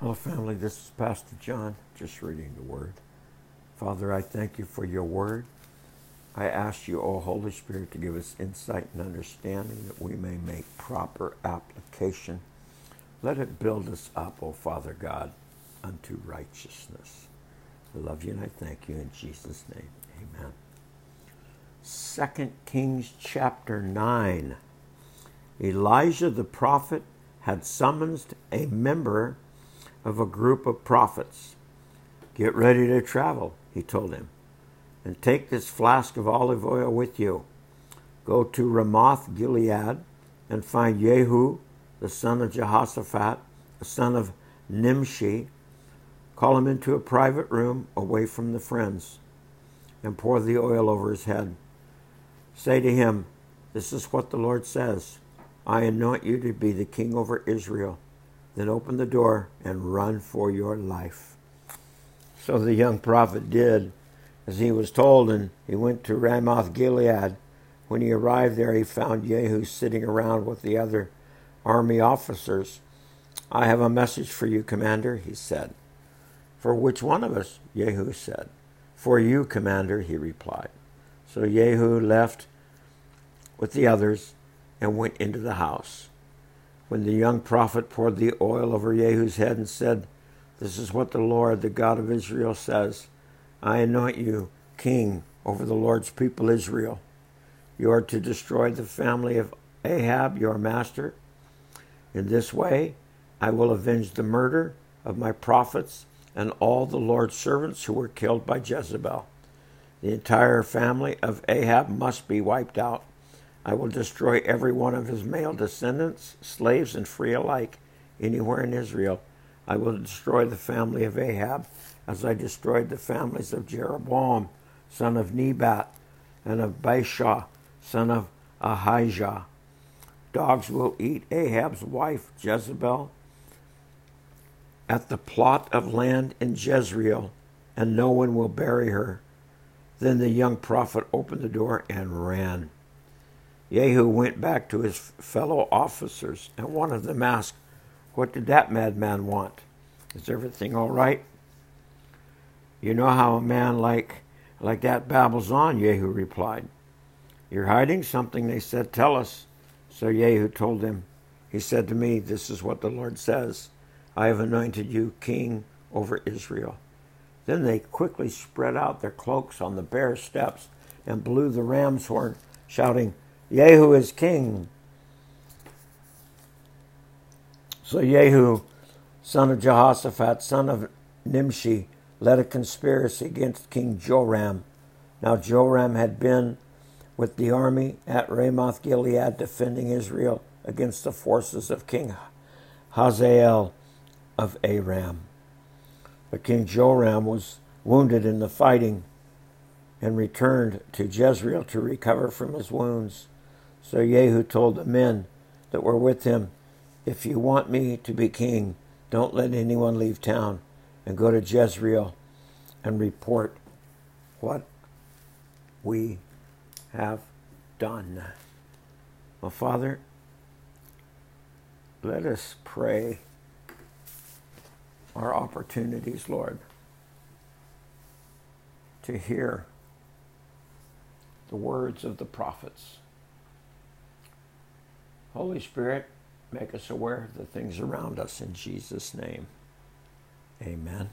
Hello, family. This is Pastor John, just reading the Word. Father, I thank you for your Word. I ask you, O Holy Spirit, to give us insight and understanding that we may make proper application. Let it build us up, O Father God, unto righteousness. I love you and I thank you in Jesus' name. Amen. 2 Kings chapter 9. Elisha the prophet had summoned a member of a group of prophets. Get ready to travel, he told him, and take this flask of olive oil with you. Go to Ramoth Gilead and find Jehu, the son of Jehoshaphat, the son of Nimshi. Call him into a private room away from the friends and pour the oil over his head. Say to him, This is what the Lord says I anoint you to be the king over Israel. Then open the door and run for your life. So the young prophet did as he was told, and he went to Ramoth Gilead. When he arrived there, he found Jehu sitting around with the other army officers. I have a message for you, commander, he said. For which one of us? Jehu said. For you, commander, he replied. So Jehu left with the others and went into the house. When the young prophet poured the oil over Jehu's head and said, This is what the Lord, the God of Israel, says I anoint you king over the Lord's people Israel. You are to destroy the family of Ahab, your master. In this way, I will avenge the murder of my prophets and all the Lord's servants who were killed by Jezebel. The entire family of Ahab must be wiped out. I will destroy every one of his male descendants, slaves and free alike, anywhere in Israel. I will destroy the family of Ahab as I destroyed the families of Jeroboam, son of Nebat, and of Baasha, son of Ahijah. Dogs will eat Ahab's wife, Jezebel, at the plot of land in Jezreel, and no one will bury her. Then the young prophet opened the door and ran. Jehu went back to his fellow officers, and one of them asked, What did that madman want? Is everything all right? You know how a man like, like that babbles on, Jehu replied. You're hiding something, they said. Tell us. So Jehu told them, He said to me, This is what the Lord says I have anointed you king over Israel. Then they quickly spread out their cloaks on the bare steps and blew the ram's horn, shouting, Jehu is king. So Yehu, son of Jehoshaphat, son of Nimshi, led a conspiracy against King Joram. Now Joram had been with the army at Ramoth Gilead defending Israel against the forces of King Hazael of Aram. But King Joram was wounded in the fighting and returned to Jezreel to recover from his wounds. So Jehu told the men that were with him, If you want me to be king, don't let anyone leave town and go to Jezreel and report what we have done. Well, Father, let us pray our opportunities, Lord, to hear the words of the prophets. Holy Spirit, make us aware of the things around us in Jesus' name. Amen.